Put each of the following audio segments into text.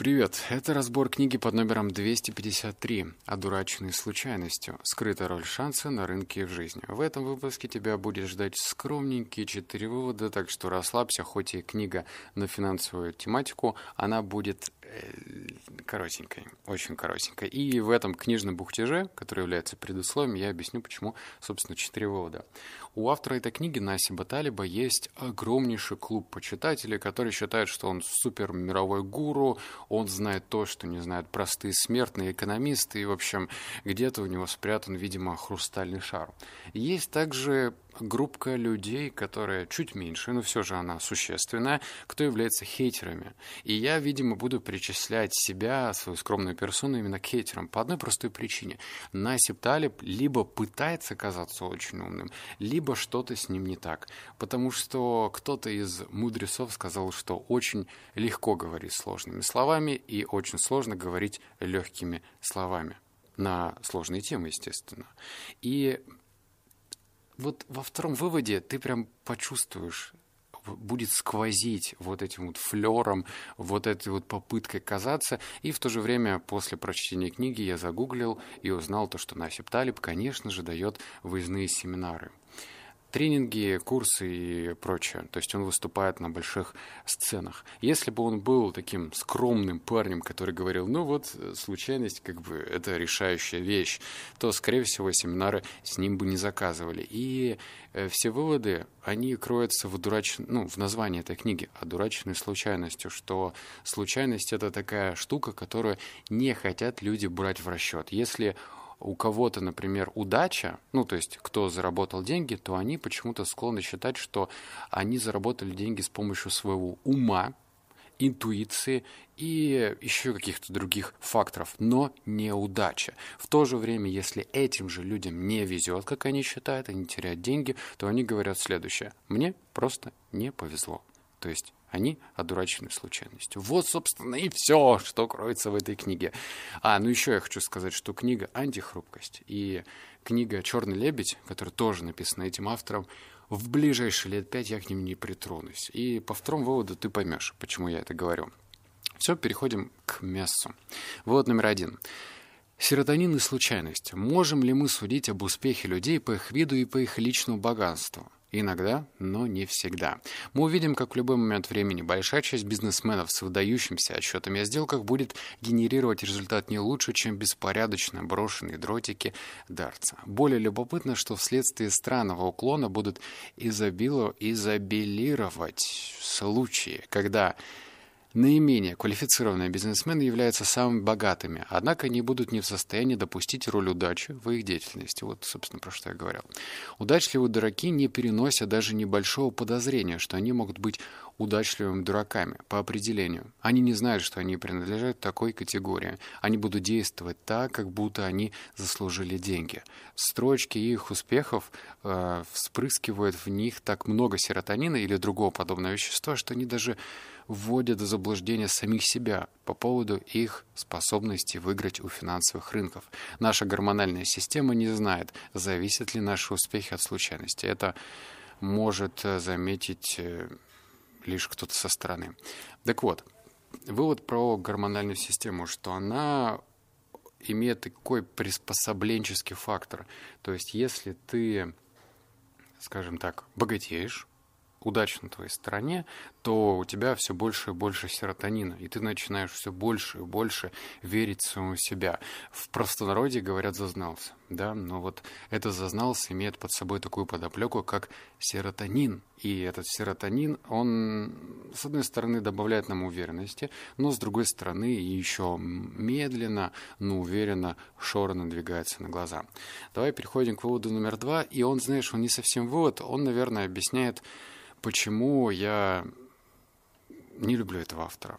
Привет, это разбор книги под номером 253 «Одураченный случайностью. Скрытая роль шанса на рынке и в жизни». В этом выпуске тебя будет ждать скромненькие четыре вывода, так что расслабься, хоть и книга на финансовую тематику, она будет коротенькой, очень коротенькой. И в этом книжном бухтеже, который является предусловием, я объясню, почему, собственно, четыре вывода. У автора этой книги, Насиба Талиба, есть огромнейший клуб почитателей, которые считают, что он супер мировой гуру, он знает то, что не знают простые смертные экономисты, и, в общем, где-то у него спрятан, видимо, хрустальный шар. Есть также группка людей, которая чуть меньше, но все же она существенная, кто является хейтерами. И я, видимо, буду причислять себя, свою скромную персону именно к хейтерам по одной простой причине. Насип Талиб либо пытается казаться очень умным, либо что-то с ним не так. Потому что кто-то из мудрецов сказал, что очень легко говорить сложными словами и очень сложно говорить легкими словами на сложные темы, естественно. И вот во втором выводе ты прям почувствуешь, будет сквозить вот этим вот флером, вот этой вот попыткой казаться. И в то же время после прочтения книги я загуглил и узнал то, что Насип Талиб, конечно же, дает выездные семинары тренинги, курсы и прочее. То есть он выступает на больших сценах. Если бы он был таким скромным парнем, который говорил, ну вот, случайность, как бы, это решающая вещь, то, скорее всего, семинары с ним бы не заказывали. И э, все выводы, они кроются в, дурач... ну, в названии этой книги, одураченной случайностью, что случайность — это такая штука, которую не хотят люди брать в расчет. Если у кого-то, например, удача, ну, то есть кто заработал деньги, то они почему-то склонны считать, что они заработали деньги с помощью своего ума, интуиции и еще каких-то других факторов, но не удача. В то же время, если этим же людям не везет, как они считают, они теряют деньги, то они говорят следующее. Мне просто не повезло. То есть они одурачены случайностью. Вот, собственно, и все, что кроется в этой книге. А, ну еще я хочу сказать, что книга «Антихрупкость» и книга «Черный лебедь», которая тоже написана этим автором, в ближайшие лет пять я к ним не притронусь. И по второму выводу ты поймешь, почему я это говорю. Все, переходим к мясу. Вывод номер один. Серотонин и случайность. Можем ли мы судить об успехе людей по их виду и по их личному богатству? Иногда, но не всегда. Мы увидим, как в любой момент времени большая часть бизнесменов с выдающимся отчетами о сделках будет генерировать результат не лучше, чем беспорядочно брошенные дротики дартса. Более любопытно, что вследствие странного уклона будут изобило, изобилировать случаи, когда Наименее квалифицированные бизнесмены являются самыми богатыми, однако они будут не в состоянии допустить роль удачи в их деятельности. Вот, собственно, про что я говорил. Удачливые дураки не переносят даже небольшого подозрения, что они могут быть удачливыми дураками по определению. Они не знают, что они принадлежат такой категории. Они будут действовать так, как будто они заслужили деньги. Строчки их успехов э, вспрыскивают в них так много серотонина или другого подобного вещества, что они даже вводят в заблуждение самих себя по поводу их способности выиграть у финансовых рынков. Наша гормональная система не знает, зависят ли наши успехи от случайности. Это может э, заметить э, лишь кто-то со стороны. Так вот, вывод про гормональную систему, что она имеет такой приспособленческий фактор. То есть, если ты, скажем так, богатеешь, удача на твоей стороне, то у тебя все больше и больше серотонина, и ты начинаешь все больше и больше верить в самого себя. В простонародье говорят «зазнался», да, но вот это «зазнался» имеет под собой такую подоплеку, как серотонин. И этот серотонин, он, с одной стороны, добавляет нам уверенности, но с другой стороны, еще медленно, но уверенно шора надвигается на глаза. Давай переходим к выводу номер два, и он, знаешь, он не совсем вывод, он, наверное, объясняет, почему я не люблю этого автора.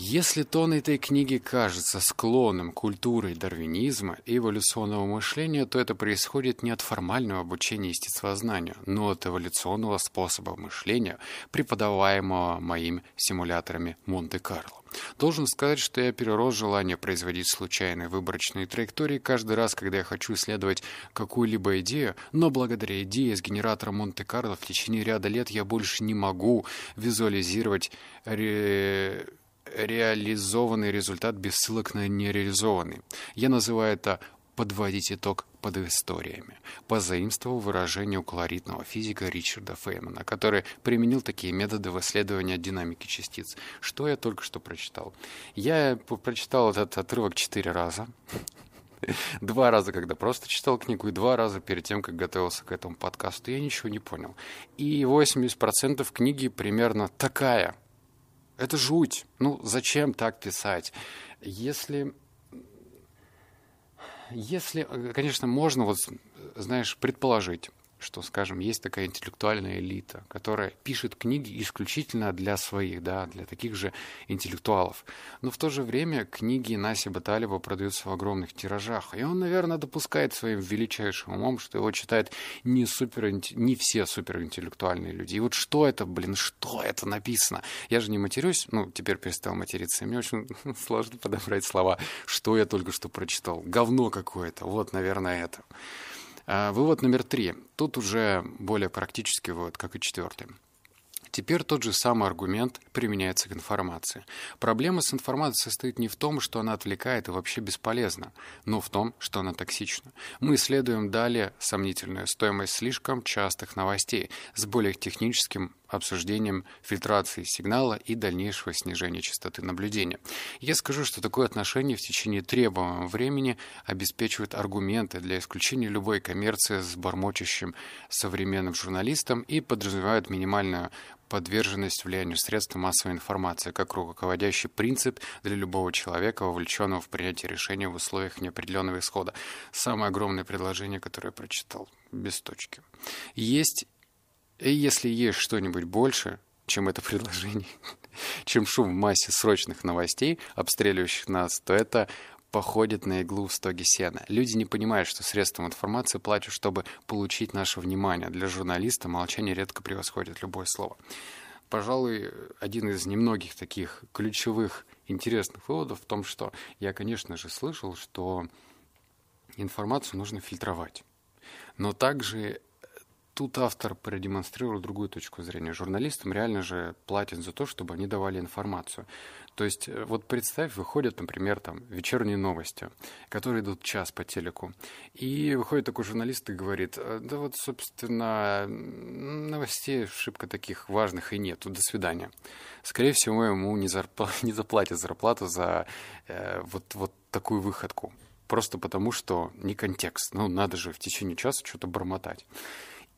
Если тон этой книги кажется склонным культурой дарвинизма и эволюционного мышления, то это происходит не от формального обучения естествознанию, но от эволюционного способа мышления, преподаваемого моими симуляторами Монте-Карло. Должен сказать, что я перерос желание производить случайные выборочные траектории каждый раз, когда я хочу исследовать какую-либо идею, но благодаря идее с генератором Монте-Карло в течение ряда лет я больше не могу визуализировать ре реализованный результат без ссылок на нереализованный. Я называю это подводить итог под историями. Позаимствовал выражение у колоритного физика Ричарда Феймана, который применил такие методы в исследовании динамики частиц. Что я только что прочитал? Я прочитал этот отрывок четыре раза. Два раза, когда просто читал книгу, и два раза перед тем, как готовился к этому подкасту, я ничего не понял. И 80% книги примерно такая. Это жуть. Ну, зачем так писать? Если если, э, конечно, можно, вот, знаешь, предположить, что, скажем, есть такая интеллектуальная элита, которая пишет книги исключительно для своих, да, для таких же интеллектуалов. Но в то же время книги Наси Баталева продаются в огромных тиражах. И он, наверное, допускает своим величайшим умом, что его читают не, супер, не все суперинтеллектуальные люди. И вот что это, блин, что это написано? Я же не матерюсь, ну, теперь перестал материться. Мне очень сложно подобрать слова, что я только что прочитал. Говно какое-то. Вот, наверное, это. А, вывод номер три. Тут уже более практический вывод, как и четвертый. Теперь тот же самый аргумент применяется к информации. Проблема с информацией состоит не в том, что она отвлекает и вообще бесполезна, но в том, что она токсична. Мы исследуем далее сомнительную стоимость слишком частых новостей с более техническим обсуждением фильтрации сигнала и дальнейшего снижения частоты наблюдения. Я скажу, что такое отношение в течение требуемого времени обеспечивает аргументы для исключения любой коммерции с бормочащим современным журналистом и подразумевает минимальную подверженность влиянию средств массовой информации как руководящий принцип для любого человека, вовлеченного в принятие решения в условиях неопределенного исхода. Самое огромное предложение, которое я прочитал, без точки. Есть и если есть что-нибудь больше, чем это предложение, чем шум в массе срочных новостей, обстреливающих нас, то это походит на иглу в стоге сена. Люди не понимают, что средством информации платят, чтобы получить наше внимание. Для журналиста молчание редко превосходит любое слово. Пожалуй, один из немногих таких ключевых интересных выводов в том, что я, конечно же, слышал, что информацию нужно фильтровать. Но также тут автор продемонстрировал другую точку зрения. Журналистам реально же платят за то, чтобы они давали информацию. То есть, э, вот представь, выходят, например, там вечерние новости, которые идут час по телеку. И выходит такой журналист и говорит, «Э, да вот, собственно, новостей шибко таких важных и нет, до свидания. Скорее всего, ему не, зарпла... не заплатят зарплату за э, вот, вот такую выходку. Просто потому, что не контекст. Ну, надо же в течение часа что-то бормотать.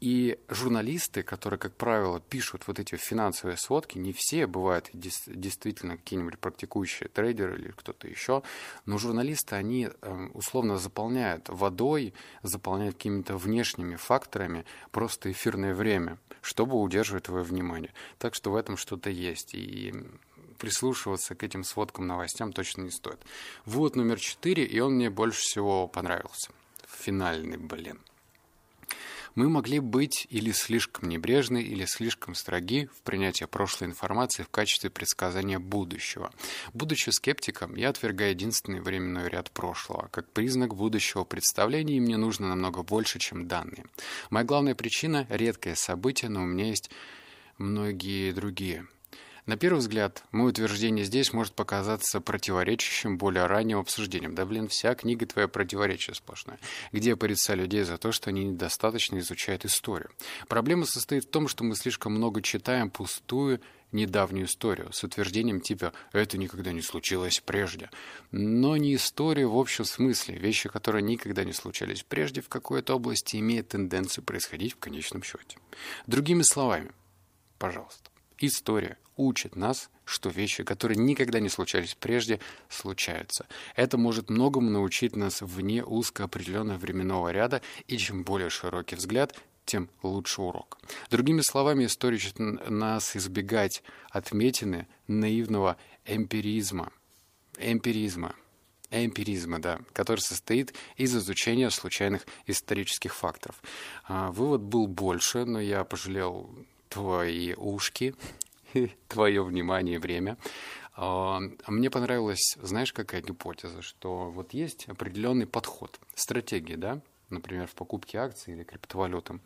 И журналисты, которые, как правило, пишут вот эти финансовые сводки, не все бывают действительно какие-нибудь практикующие трейдеры или кто-то еще, но журналисты, они эм, условно заполняют водой, заполняют какими-то внешними факторами просто эфирное время, чтобы удерживать твое внимание. Так что в этом что-то есть. И прислушиваться к этим сводкам новостям точно не стоит. Вот номер четыре, и он мне больше всего понравился. Финальный, блин. Мы могли быть или слишком небрежны, или слишком строги в принятии прошлой информации в качестве предсказания будущего. Будучи скептиком, я отвергаю единственный временной ряд прошлого. Как признак будущего представления мне нужно намного больше, чем данные. Моя главная причина — редкое событие, но у меня есть многие другие — на первый взгляд, мое утверждение здесь может показаться противоречащим более ранним обсуждениям. Да, блин, вся книга твоя противоречие сплошное. Где порицаю людей за то, что они недостаточно изучают историю. Проблема состоит в том, что мы слишком много читаем пустую недавнюю историю с утверждением типа «это никогда не случилось прежде». Но не история в общем смысле. Вещи, которые никогда не случались прежде в какой-то области, имеют тенденцию происходить в конечном счете. Другими словами, пожалуйста, история учит нас, что вещи, которые никогда не случались прежде, случаются. Это может многому научить нас вне узко определенного временного ряда, и чем более широкий взгляд, тем лучше урок. Другими словами, история учит нас избегать отметины наивного эмпиризма. Эмпиризма. Эмпиризма, да, который состоит из изучения случайных исторических факторов. А, вывод был больше, но я пожалел твои ушки, твое внимание и время. А, мне понравилась, знаешь, какая гипотеза, что вот есть определенный подход, стратегия, да, например, в покупке акций или криптовалюты.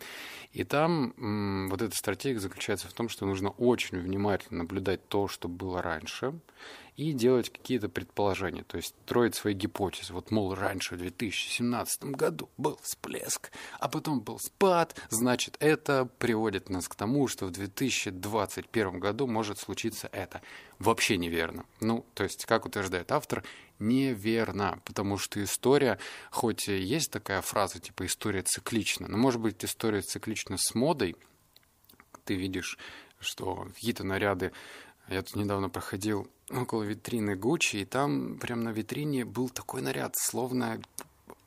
И там м, вот эта стратегия заключается в том, что нужно очень внимательно наблюдать то, что было раньше, и делать какие-то предположения, то есть строить свои гипотезы. Вот, мол, раньше, в 2017 году был всплеск, а потом был спад, значит, это приводит нас к тому, что в 2021 году может случиться это. Вообще неверно. Ну, то есть, как утверждает автор, неверно, потому что история, хоть и есть такая фраза, типа история циклична, но может быть история циклична с модой, ты видишь, что какие-то наряды я тут недавно проходил около витрины Гуччи, и там прямо на витрине был такой наряд, словно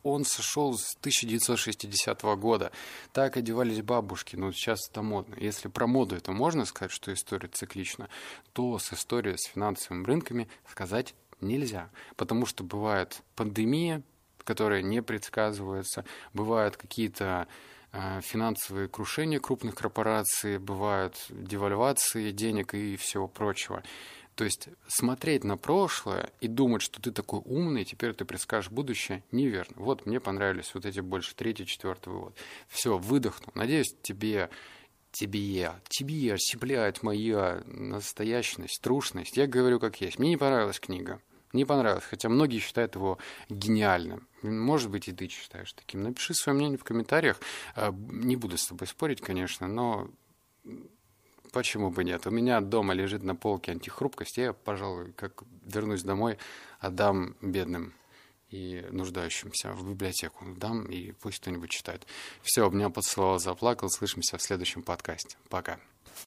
он сошел с 1960 года. Так одевались бабушки, но сейчас это модно. Если про моду это можно сказать, что история циклична, то с историей с финансовыми рынками сказать нельзя. Потому что бывает пандемия, которая не предсказывается, бывают какие-то Э, финансовые крушения крупных корпораций, бывают девальвации денег и всего прочего. То есть смотреть на прошлое и думать, что ты такой умный, теперь ты предскажешь будущее, неверно. Вот мне понравились вот эти больше третий, четвертый вывод. Все, выдохнул. Надеюсь, тебе тебе, тебе осипляет моя настоящность, трушность. Я говорю как есть. Мне не понравилась книга не понравилось, хотя многие считают его гениальным. Может быть, и ты считаешь таким. Напиши свое мнение в комментариях. А, не буду с тобой спорить, конечно, но почему бы нет? У меня дома лежит на полке антихрупкость. Я, пожалуй, как вернусь домой, отдам бедным и нуждающимся в библиотеку. Дам, и пусть кто-нибудь читает. Все, обнял, поцеловал, заплакал. Слышимся в следующем подкасте. Пока.